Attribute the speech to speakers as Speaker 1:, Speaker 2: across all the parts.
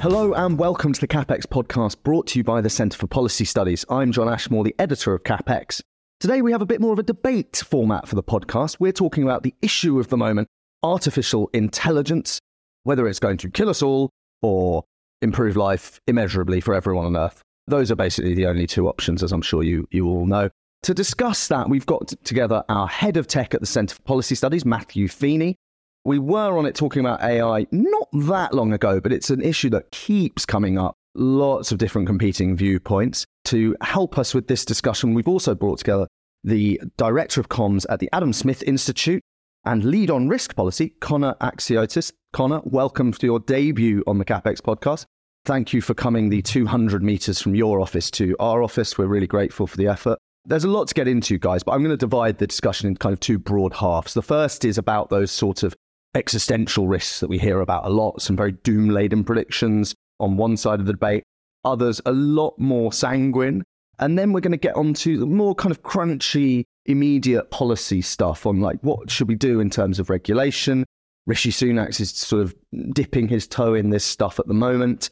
Speaker 1: Hello and welcome to the CapX podcast brought to you by the Centre for Policy Studies. I'm John Ashmore, the editor of CapX. Today we have a bit more of a debate format for the podcast. We're talking about the issue of the moment artificial intelligence, whether it's going to kill us all or improve life immeasurably for everyone on Earth. Those are basically the only two options, as I'm sure you, you all know. To discuss that, we've got together our head of tech at the Centre for Policy Studies, Matthew Feeney, we were on it talking about AI not that long ago, but it's an issue that keeps coming up. Lots of different competing viewpoints. To help us with this discussion, we've also brought together the Director of Comms at the Adam Smith Institute and lead on risk policy, Connor Axiotes. Connor, welcome to your debut on the CapX podcast. Thank you for coming the 200 meters from your office to our office. We're really grateful for the effort. There's a lot to get into, guys, but I'm going to divide the discussion in kind of two broad halves. The first is about those sort of existential risks that we hear about a lot, some very doom laden predictions on one side of the debate, others a lot more sanguine. And then we're going to get onto the more kind of crunchy, immediate policy stuff on like what should we do in terms of regulation. Rishi Sunak is sort of dipping his toe in this stuff at the moment.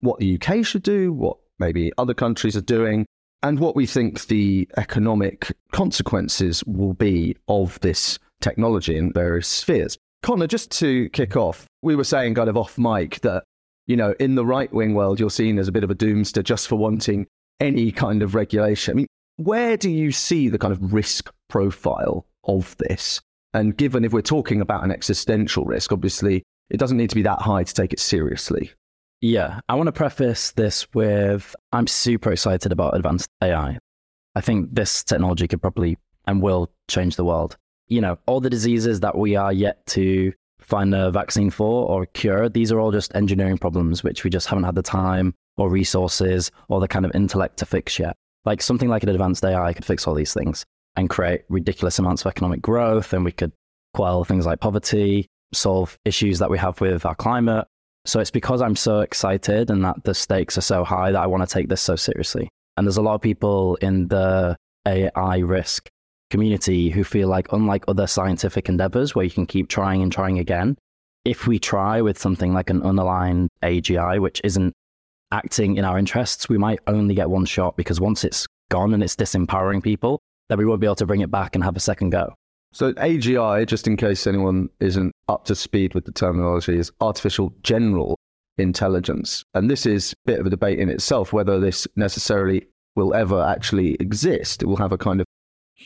Speaker 1: What the UK should do, what maybe other countries are doing, and what we think the economic consequences will be of this technology in various spheres. Connor, just to kick off, we were saying kind of off mic that, you know, in the right wing world, you're seen as a bit of a doomster just for wanting any kind of regulation. I mean, where do you see the kind of risk profile of this? And given if we're talking about an existential risk, obviously it doesn't need to be that high to take it seriously.
Speaker 2: Yeah, I want to preface this with I'm super excited about advanced AI. I think this technology could probably and will change the world you know, all the diseases that we are yet to find a vaccine for or cure, these are all just engineering problems which we just haven't had the time or resources or the kind of intellect to fix yet. Like something like an advanced AI could fix all these things and create ridiculous amounts of economic growth, and we could quell things like poverty, solve issues that we have with our climate. So it's because I'm so excited and that the stakes are so high that I want to take this so seriously. And there's a lot of people in the AI risk community who feel like, unlike other scientific endeavors where you can keep trying and trying again, if we try with something like an unaligned AGI, which isn't acting in our interests, we might only get one shot because once it's gone and it's disempowering people, then we won't be able to bring it back and have a second go.
Speaker 1: So, AGI, just in case anyone isn't up to speed with the terminology, is artificial general intelligence. And this is a bit of a debate in itself whether this necessarily will ever actually exist. It will have a kind of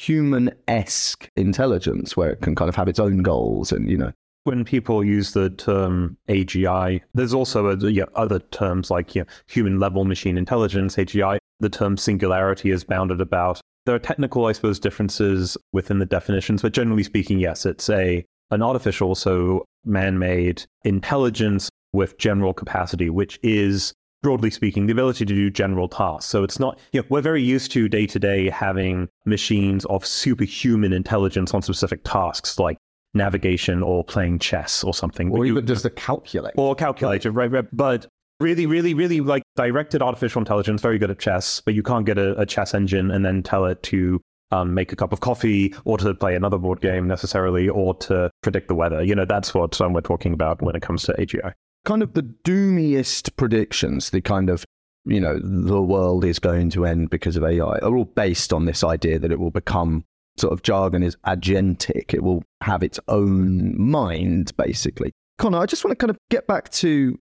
Speaker 1: human esque intelligence where it can kind of have its own goals and, you know.
Speaker 3: When people use the term AGI, there's also a, yeah, other terms like you know, human level machine intelligence, AGI. The term singularity is bounded about. There are technical, I suppose, differences within the definitions, but generally speaking, yes, it's a an artificial, so man-made intelligence with general capacity, which is broadly speaking, the ability to do general tasks. So it's not, you know, we're very used to day to day having machines of superhuman intelligence on specific tasks like navigation or playing chess or something.
Speaker 1: Or even just a calculator.
Speaker 3: Or a calculator, right, right. But really, really, really like directed artificial intelligence, very good at chess, but you can't get a, a chess engine and then tell it to um, make a cup of coffee or to play another board game necessarily or to predict the weather. You know, that's what um, we're talking about when it comes to AGI.
Speaker 1: Kind of the doomiest predictions, the kind of, you know, the world is going to end because of AI, are all based on this idea that it will become sort of jargon is agentic. It will have its own mind, basically. Connor, I just want to kind of get back to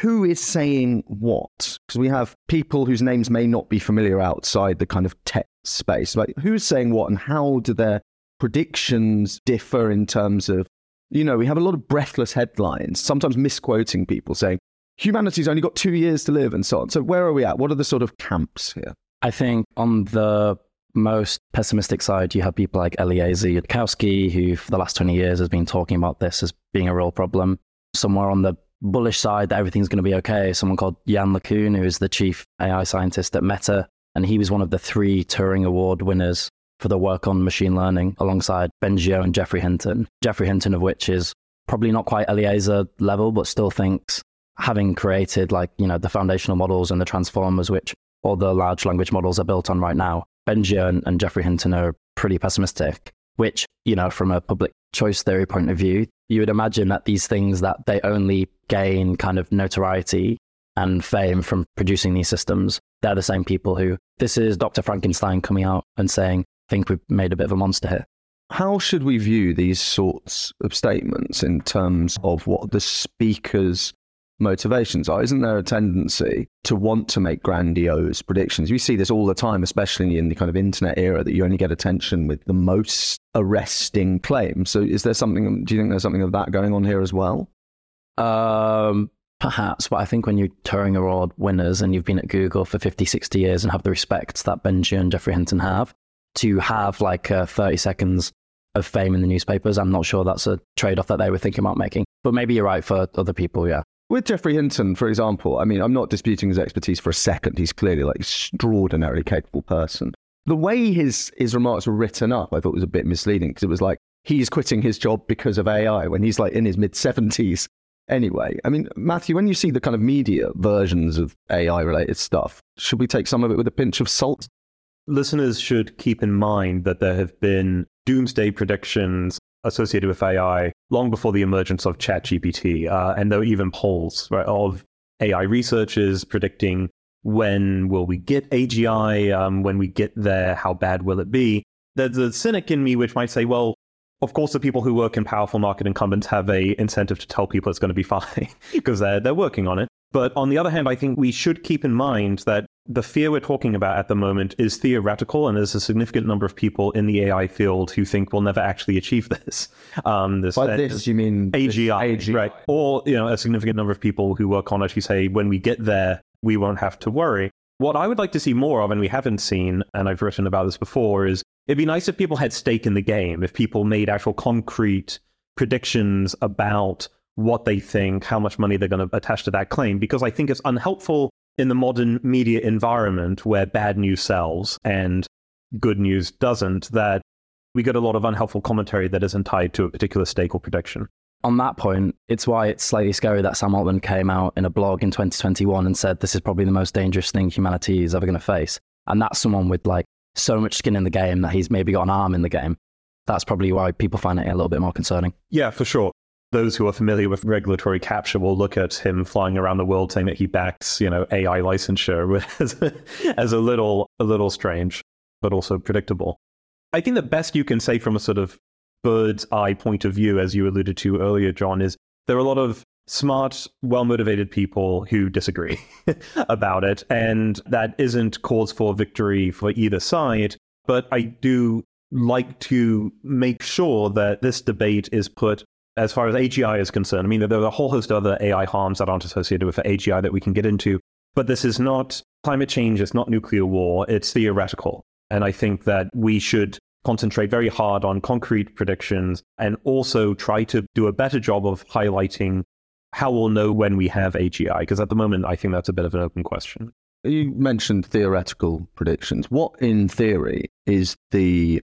Speaker 1: who is saying what? Because we have people whose names may not be familiar outside the kind of tech space. Like who's saying what and how do their predictions differ in terms of, you know, we have a lot of breathless headlines, sometimes misquoting people saying, humanity's only got two years to live and so on. So where are we at? What are the sort of camps here?
Speaker 2: I think on the most pessimistic side, you have people like Eliezer Yudkowsky, who for the last 20 years has been talking about this as being a real problem. Somewhere on the bullish side that everything's going to be okay, someone called Yann LeCun, who is the chief AI scientist at Meta. And he was one of the three Turing Award winners for the work on machine learning alongside Bengio and Geoffrey Hinton. Geoffrey Hinton, of which is probably not quite Eliezer level, but still thinks having created like, you know, the foundational models and the transformers, which all the large language models are built on right now, Bengio and, and Geoffrey Hinton are pretty pessimistic, which, you know, from a public choice theory point of view, you would imagine that these things that they only gain kind of notoriety and fame from producing these systems, they're the same people who this is Dr. Frankenstein coming out and saying, think we've made a bit of a monster here.
Speaker 1: How should we view these sorts of statements in terms of what the speakers motivations are. Isn't there a tendency to want to make grandiose predictions? We see this all the time, especially in the kind of internet era, that you only get attention with the most arresting claims. So, is there something? Do you think there's something of that going on here as well?
Speaker 2: Um, perhaps, but I think when you're Turing Award winners and you've been at Google for 50, 60 years and have the respect that Bengio and Geoffrey Hinton have, to have like uh, 30 seconds of fame in the newspapers, I'm not sure that's a trade off that they were thinking about making. But maybe you're right for other people, yeah.
Speaker 1: With Geoffrey Hinton, for example, I mean, I'm not disputing his expertise for a second. He's clearly like extraordinarily capable person. The way his his remarks were written up, I thought was a bit misleading because it was like he's quitting his job because of AI when he's like in his mid 70s. Anyway, I mean, Matthew, when you see the kind of media versions of AI related stuff, should we take some of it with a pinch of salt?
Speaker 3: Listeners should keep in mind that there have been doomsday predictions associated with AI long before the emergence of ChatGPT. Uh, and there were even polls right, of AI researchers predicting when will we get AGI? Um, when we get there, how bad will it be? There's a cynic in me which might say, well, of course, the people who work in powerful market incumbents have a incentive to tell people it's going to be fine because they're they're working on it. But on the other hand, I think we should keep in mind that the fear we're talking about at the moment is theoretical, and there's a significant number of people in the AI field who think we'll never actually achieve this.
Speaker 1: Um, this By this, you mean
Speaker 3: AGI, AGI, right? Or you know, a significant number of people who work on it who say when we get there, we won't have to worry. What I would like to see more of, and we haven't seen, and I've written about this before, is it'd be nice if people had stake in the game, if people made actual concrete predictions about what they think, how much money they're going to attach to that claim, because I think it's unhelpful in the modern media environment where bad news sells and good news doesn't, that we get a lot of unhelpful commentary that isn't tied to a particular stake or prediction.
Speaker 2: On that point, it's why it's slightly scary that Sam Altman came out in a blog in 2021 and said this is probably the most dangerous thing humanity is ever going to face. And that's someone with like so much skin in the game that he's maybe got an arm in the game. That's probably why people find it a little bit more concerning.
Speaker 3: Yeah, for sure those who are familiar with regulatory capture will look at him flying around the world saying that he backs, you know, AI licensure as a, as a little a little strange, but also predictable. I think the best you can say from a sort of bird's eye point of view, as you alluded to earlier, John, is there are a lot of smart, well motivated people who disagree about it. And that isn't cause for victory for either side. But I do like to make sure that this debate is put as far as AGI is concerned, I mean, there are a whole host of other AI harms that aren't associated with AGI that we can get into, but this is not climate change, it's not nuclear war, it's theoretical. And I think that we should concentrate very hard on concrete predictions and also try to do a better job of highlighting how we'll know when we have AGI, because at the moment, I think that's a bit of an open question.
Speaker 1: You mentioned theoretical predictions. What, in theory, is the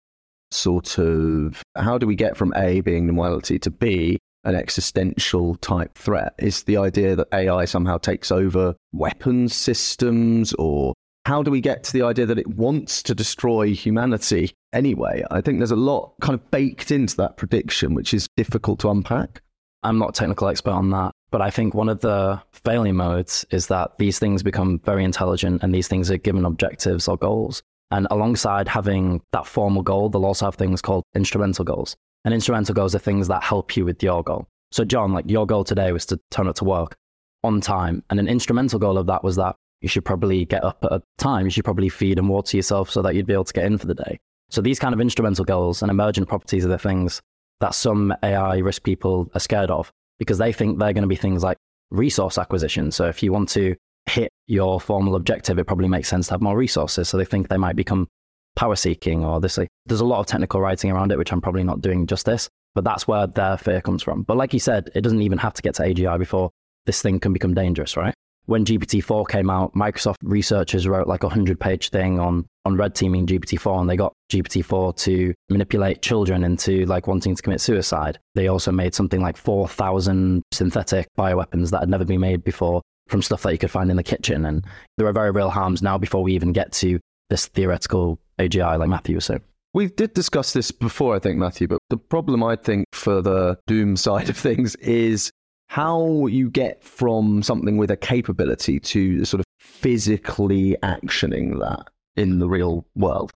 Speaker 1: sort of how do we get from A being the to B an existential type threat? Is the idea that AI somehow takes over weapons systems or how do we get to the idea that it wants to destroy humanity anyway? I think there's a lot kind of baked into that prediction, which is difficult to unpack.
Speaker 2: I'm not a technical expert on that, but I think one of the failure modes is that these things become very intelligent and these things are given objectives or goals. And alongside having that formal goal, they'll also have things called instrumental goals. And instrumental goals are things that help you with your goal. So, John, like your goal today was to turn up to work on time. And an instrumental goal of that was that you should probably get up at a time. You should probably feed and water yourself so that you'd be able to get in for the day. So, these kind of instrumental goals and emergent properties are the things that some AI risk people are scared of because they think they're going to be things like resource acquisition. So, if you want to hit your formal objective, it probably makes sense to have more resources. So, they think they might become power seeking or this. There's a lot of technical writing around it, which I'm probably not doing justice, but that's where their fear comes from. But like you said, it doesn't even have to get to AGI before this thing can become dangerous, right? When GPT-4 came out, Microsoft researchers wrote like a 100 page thing on, on red teaming GPT-4 and they got GPT-4 to manipulate children into like wanting to commit suicide. They also made something like 4,000 synthetic bioweapons that had never been made before from stuff that you could find in the kitchen. And there are very real harms now before we even get to this theoretical AGI, like Matthew was saying.
Speaker 1: We did discuss this before, I think, Matthew, but the problem I think for the Doom side of things is how you get from something with a capability to sort of physically actioning that in the real world.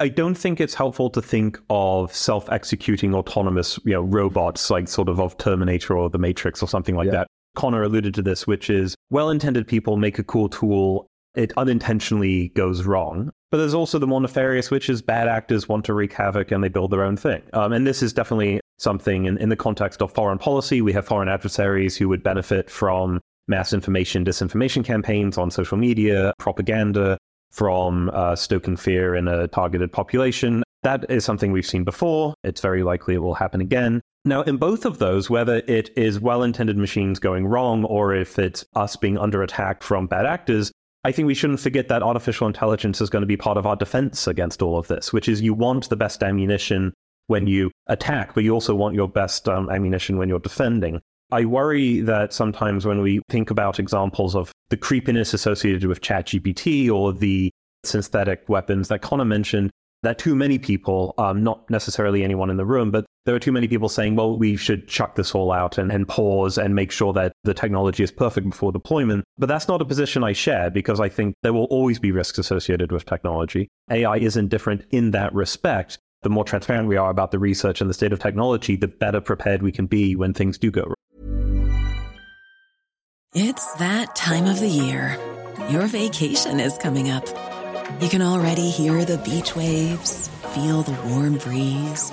Speaker 3: I don't think it's helpful to think of self-executing autonomous, you know, robots like sort of of Terminator or the Matrix or something like yeah. that. Connor alluded to this, which is well-intended people make a cool tool, it unintentionally goes wrong. But there's also the more nefarious, which is bad actors want to wreak havoc and they build their own thing. Um, and this is definitely something in, in the context of foreign policy. We have foreign adversaries who would benefit from mass information, disinformation campaigns on social media, propaganda, from uh, stoking fear in a targeted population. That is something we've seen before. It's very likely it will happen again. Now, in both of those, whether it is well intended machines going wrong or if it's us being under attack from bad actors, I think we shouldn't forget that artificial intelligence is going to be part of our defense against all of this, which is you want the best ammunition when you attack, but you also want your best um, ammunition when you're defending. I worry that sometimes when we think about examples of the creepiness associated with ChatGPT or the synthetic weapons that Connor mentioned, that too many people, um, not necessarily anyone in the room, but there are too many people saying, well, we should chuck this all out and, and pause and make sure that the technology is perfect before deployment. But that's not a position I share because I think there will always be risks associated with technology. AI isn't different in that respect. The more transparent we are about the research and the state of technology, the better prepared we can be when things do go wrong.
Speaker 4: It's that time of the year. Your vacation is coming up. You can already hear the beach waves, feel the warm breeze,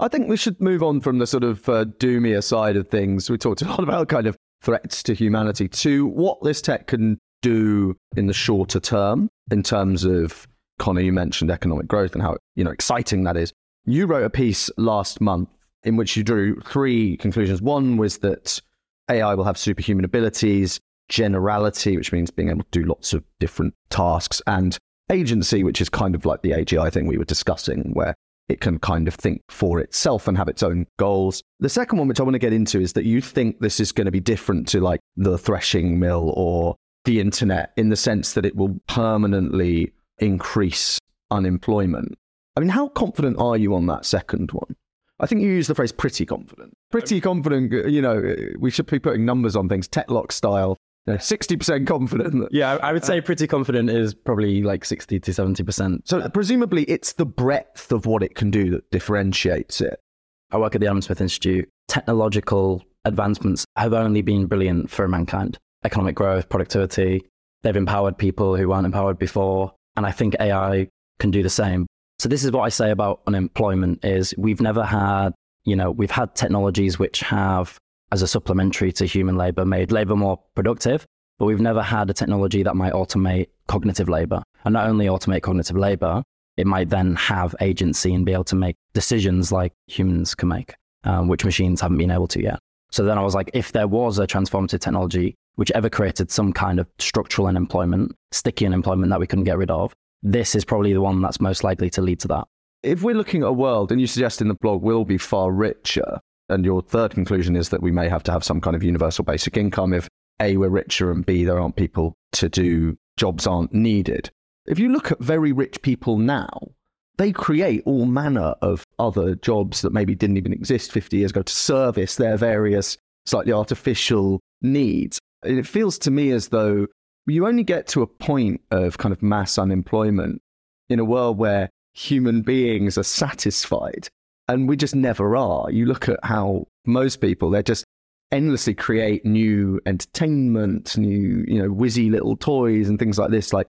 Speaker 1: I think we should move on from the sort of uh, doomier side of things. We talked a lot about kind of threats to humanity to what this tech can do in the shorter term in terms of Connor, you mentioned economic growth and how you know exciting that is. You wrote a piece last month in which you drew three conclusions. One was that AI will have superhuman abilities, generality, which means being able to do lots of different tasks, and agency, which is kind of like the AGI thing we were discussing, where it can kind of think for itself and have its own goals. The second one, which I want to get into, is that you think this is going to be different to like the threshing mill or the internet in the sense that it will permanently increase unemployment. I mean, how confident are you on that second one? I think you use the phrase pretty confident. Pretty confident, you know, we should be putting numbers on things, Tetlock style. Know, 60% confident.
Speaker 2: Yeah, I would say uh, pretty confident is probably like 60 to 70%.
Speaker 1: So presumably it's the breadth of what it can do that differentiates it.
Speaker 2: I work at the Adam Smith Institute. Technological advancements have only been brilliant for mankind. Economic growth, productivity, they've empowered people who weren't empowered before. And I think AI can do the same. So this is what I say about unemployment is we've never had, you know, we've had technologies which have, as a supplementary to human labor, made labor more productive, but we've never had a technology that might automate cognitive labor. And not only automate cognitive labor, it might then have agency and be able to make decisions like humans can make, um, which machines haven't been able to yet. So then I was like, if there was a transformative technology which ever created some kind of structural unemployment, sticky unemployment that we couldn't get rid of, this is probably the one that's most likely to lead to that.
Speaker 1: If we're looking at a world, and you suggest in the blog, we'll be far richer, and your third conclusion is that we may have to have some kind of universal basic income if A, we're richer, and B, there aren't people to do jobs aren't needed. If you look at very rich people now, they create all manner of other jobs that maybe didn't even exist 50 years ago to service their various slightly artificial needs. It feels to me as though you only get to a point of kind of mass unemployment in a world where human beings are satisfied and we just never are. You look at how most people, they're just endlessly create new entertainment, new, you know, whizzy little toys and things like this. Like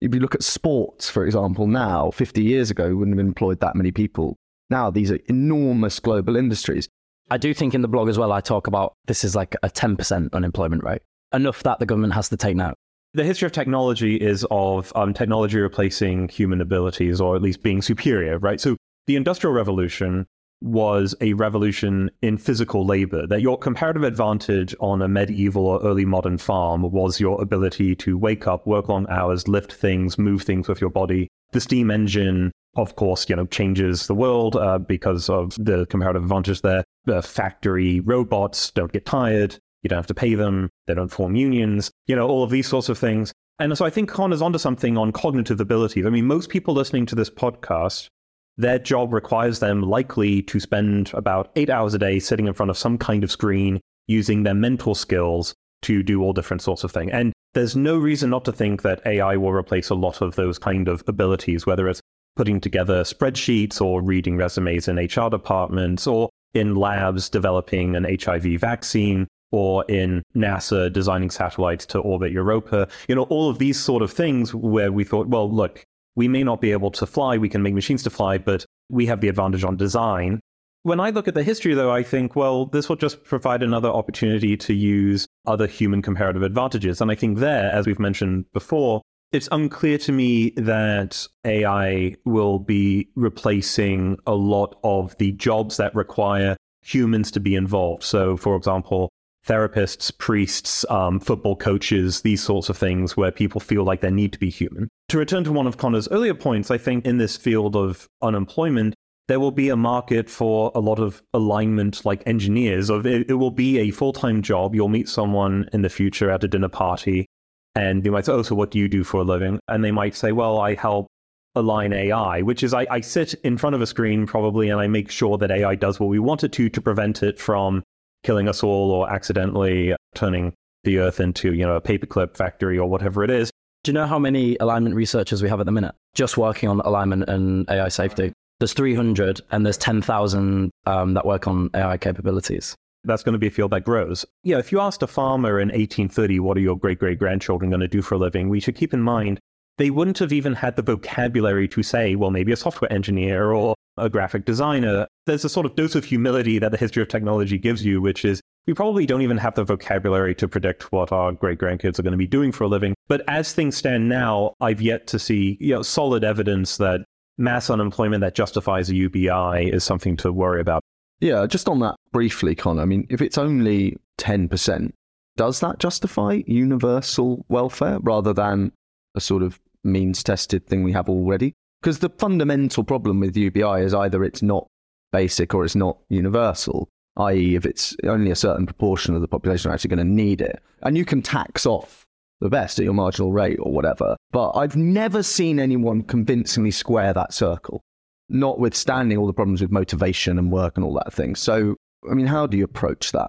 Speaker 1: if you look at sports, for example, now, 50 years ago, we wouldn't have employed that many people. Now, these are enormous global industries.
Speaker 2: I do think in the blog as well, I talk about this is like a 10% unemployment rate, enough that the government has to take note.
Speaker 3: The history of technology is of um, technology replacing human abilities, or at least being superior, right? So the Industrial Revolution was a revolution in physical labor, that your comparative advantage on a medieval or early modern farm was your ability to wake up, work long hours, lift things, move things with your body. The steam engine, of course, you know, changes the world uh, because of the comparative advantage there. The factory robots don't get tired. You don't have to pay them. They don't form unions. You know, all of these sorts of things. And so I think Connor's onto something on cognitive abilities. I mean, most people listening to this podcast, their job requires them likely to spend about eight hours a day sitting in front of some kind of screen using their mental skills to do all different sorts of things. And there's no reason not to think that AI will replace a lot of those kind of abilities, whether it's putting together spreadsheets or reading resumes in HR departments or in labs developing an HIV vaccine or in NASA designing satellites to orbit Europa. You know, all of these sort of things where we thought, well, look, we may not be able to fly, we can make machines to fly, but we have the advantage on design. When I look at the history, though, I think, well, this will just provide another opportunity to use other human comparative advantages. And I think there, as we've mentioned before, it's unclear to me that AI will be replacing a lot of the jobs that require humans to be involved. So, for example, therapists, priests, um, football coaches, these sorts of things where people feel like they need to be human. To return to one of Connor's earlier points, I think in this field of unemployment, there will be a market for a lot of alignment like engineers of it, it will be a full-time job. You'll meet someone in the future at a dinner party and they might say oh so what do you do for a living? And they might say well i help align ai which is I, I sit in front of a screen probably and i make sure that ai does what we want it to to prevent it from killing us all or accidentally turning the earth into you know a paperclip factory or whatever it is
Speaker 2: Do you know how many alignment researchers we have at the minute just working on alignment and AI safety? There's 300 and there's 10,000 um, that work on AI capabilities.
Speaker 3: that's going to be a field that grows. Yeah, if you asked a farmer in 1830, what are your great great grandchildren going to do for a living, we should keep in mind they wouldn't have even had the vocabulary to say, well, maybe a software engineer or a graphic designer. There's a sort of dose of humility that the history of technology gives you, which is we probably don't even have the vocabulary to predict what our great grandkids are going to be doing for a living. But as things stand now, I've yet to see you know, solid evidence that mass unemployment that justifies a UBI is something to worry about.
Speaker 1: Yeah, just on that briefly, Connor. I mean, if it's only 10%, does that justify universal welfare rather than a sort of means tested thing we have already? Because the fundamental problem with UBI is either it's not basic or it's not universal, i.e., if it's only a certain proportion of the population are actually going to need it. And you can tax off the best at your marginal rate or whatever. But I've never seen anyone convincingly square that circle, notwithstanding all the problems with motivation and work and all that thing. So, I mean, how do you approach that?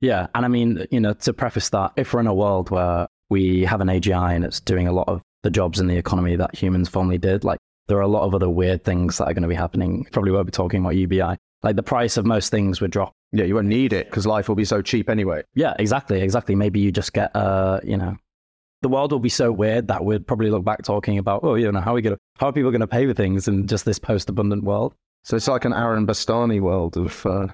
Speaker 2: Yeah. And I mean, you know, to preface that, if we're in a world where we have an AGI and it's doing a lot of the jobs in the economy that humans formerly did, like there are a lot of other weird things that are going to be happening. Probably won't be talking about UBI. Like the price of most things would drop.
Speaker 1: Yeah, you won't need it because life will be so cheap anyway.
Speaker 2: Yeah, exactly, exactly. Maybe you just get, uh, you know, the world will be so weird that we'd probably look back talking about, oh, you know, how are we to, how are people going to pay for things in just this post-abundant world?
Speaker 1: So it's like an Aaron Bastani world of uh,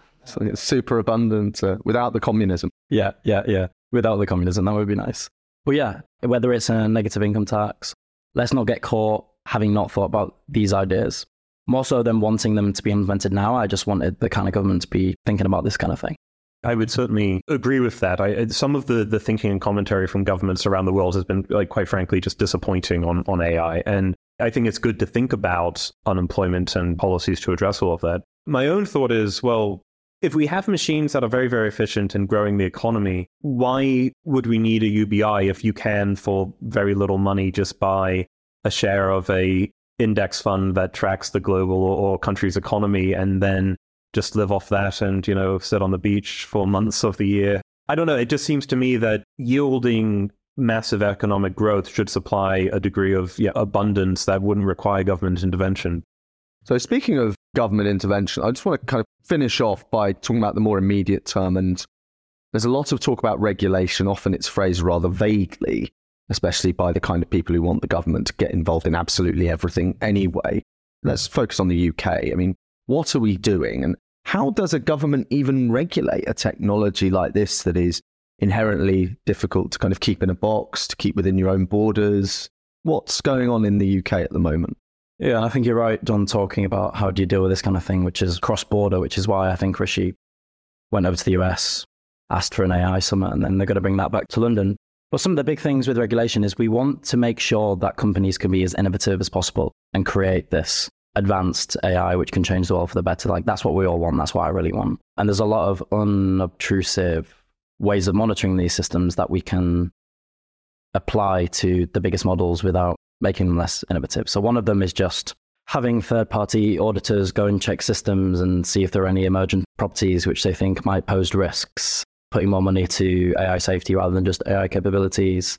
Speaker 1: super abundant uh, without the communism.
Speaker 2: Yeah, yeah, yeah. Without the communism, that would be nice. But yeah, whether it's a negative income tax, let's not get caught having not thought about these ideas. More so than wanting them to be implemented now, I just wanted the kind of government to be thinking about this kind of thing.
Speaker 3: I would certainly agree with that. I, some of the, the thinking and commentary from governments around the world has been, like, quite frankly, just disappointing on, on AI. And I think it's good to think about unemployment and policies to address all of that. My own thought is, well, if we have machines that are very, very efficient in growing the economy, why would we need a UBI if you can, for very little money, just buy a share of a index fund that tracks the global or, country's economy and then just live off that and, you know, sit on the beach for months of the year? I don't know. It just seems to me that yielding massive economic growth should supply a degree of yeah, abundance that wouldn't require government intervention.
Speaker 1: So, speaking of government intervention, I just want to kind of finish off by talking about the more immediate term. And there's a lot of talk about regulation. Often it's phrased rather vaguely, especially by the kind of people who want the government to get involved in absolutely everything anyway. Let's focus on the UK. I mean, what are we doing? And how does a government even regulate a technology like this that is inherently difficult to kind of keep in a box, to keep within your own borders? What's going on in the UK at the moment?
Speaker 2: Yeah, I think you're right, John, talking about how do you deal with this kind of thing, which is cross border, which is why I think Rishi went over to the US, asked for an AI summit, and then they're going to bring that back to London. But some of the big things with regulation is we want to make sure that companies can be as innovative as possible and create this advanced AI which can change the world for the better. Like that's what we all want. That's what I really want. And there's a lot of unobtrusive ways of monitoring these systems that we can apply to the biggest models without making them less innovative. So one of them is just having third party auditors go and check systems and see if there are any emergent properties which they think might pose risks, putting more money to AI safety rather than just AI capabilities.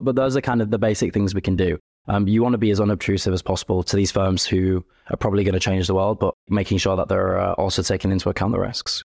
Speaker 2: But those are kind of the basic things we can do. Um, you want to be as unobtrusive as possible to these firms who are probably going to change the world, but making sure that they're uh, also taking into account the risks.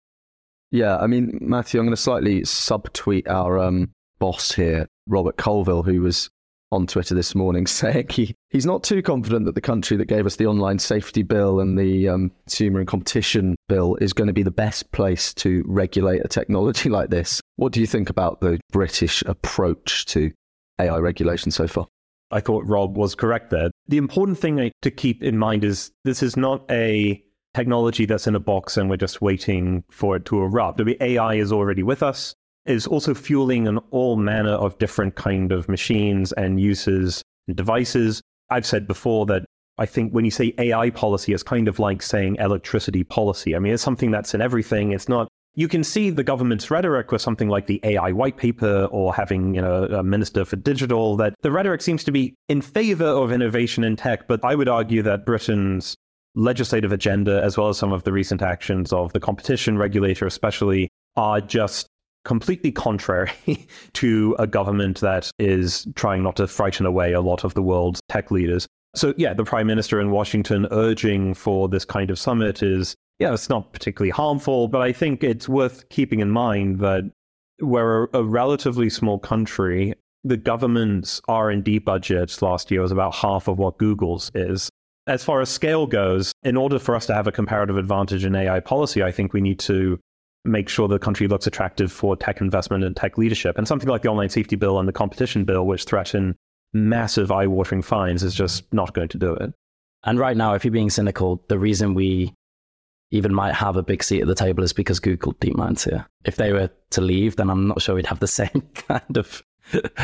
Speaker 1: Yeah, I mean, Matthew, I'm going to slightly subtweet our um, boss here, Robert Colville, who was on Twitter this morning saying he, he's not too confident that the country that gave us the online safety bill and the um, consumer and competition bill is going to be the best place to regulate a technology like this. What do you think about the British approach to AI regulation so far?
Speaker 3: I thought Rob was correct there. The important thing to keep in mind is this is not a technology that's in a box and we're just waiting for it to erupt. I mean, AI is already with us is also fueling an all manner of different kind of machines and uses and devices. I've said before that I think when you say AI policy, it's kind of like saying electricity policy. I mean, it's something that's in everything. It's not. You can see the government's rhetoric with something like the AI white paper or having, you know, a minister for digital. That the rhetoric seems to be in favor of innovation in tech, but I would argue that Britain's legislative agenda, as well as some of the recent actions of the competition regulator, especially, are just completely contrary to a government that is trying not to frighten away a lot of the world's tech leaders. So, yeah, the prime minister in Washington urging for this kind of summit is, yeah, it's not particularly harmful, but I think it's worth keeping in mind that we're a relatively small country. The government's R&D budget last year was about half of what Google's is. As far as scale goes, in order for us to have a comparative advantage in AI policy, I think we need to make sure the country looks attractive for tech investment and tech leadership. And something like the online safety bill and the competition bill, which threaten massive eye watering fines, is just not going to do it.
Speaker 2: And right now, if you're being cynical, the reason we even might have a big seat at the table is because Google DeepMind's here. If they were to leave, then I'm not sure we'd have the same kind of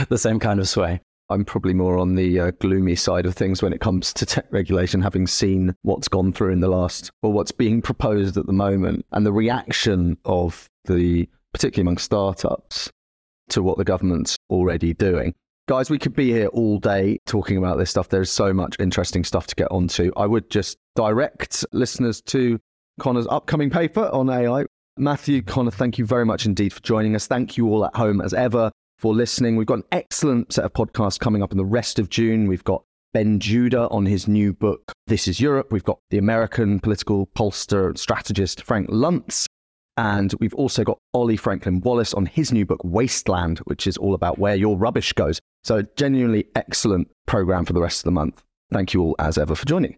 Speaker 2: the same kind of sway.
Speaker 1: I'm probably more on the uh, gloomy side of things when it comes to tech regulation, having seen what's gone through in the last, or what's being proposed at the moment, and the reaction of the, particularly among startups, to what the government's already doing. Guys, we could be here all day talking about this stuff. There's so much interesting stuff to get onto. I would just direct listeners to Connor's upcoming paper on AI. Matthew, Connor, thank you very much indeed for joining us. Thank you all at home as ever for listening. We've got an excellent set of podcasts coming up in the rest of June. We've got Ben Judah on his new book, This is Europe. We've got the American political pollster strategist Frank Luntz. And we've also got Ollie Franklin Wallis on his new book, Wasteland, which is all about where your rubbish goes. So, genuinely excellent program for the rest of the month. Thank you all, as ever, for joining.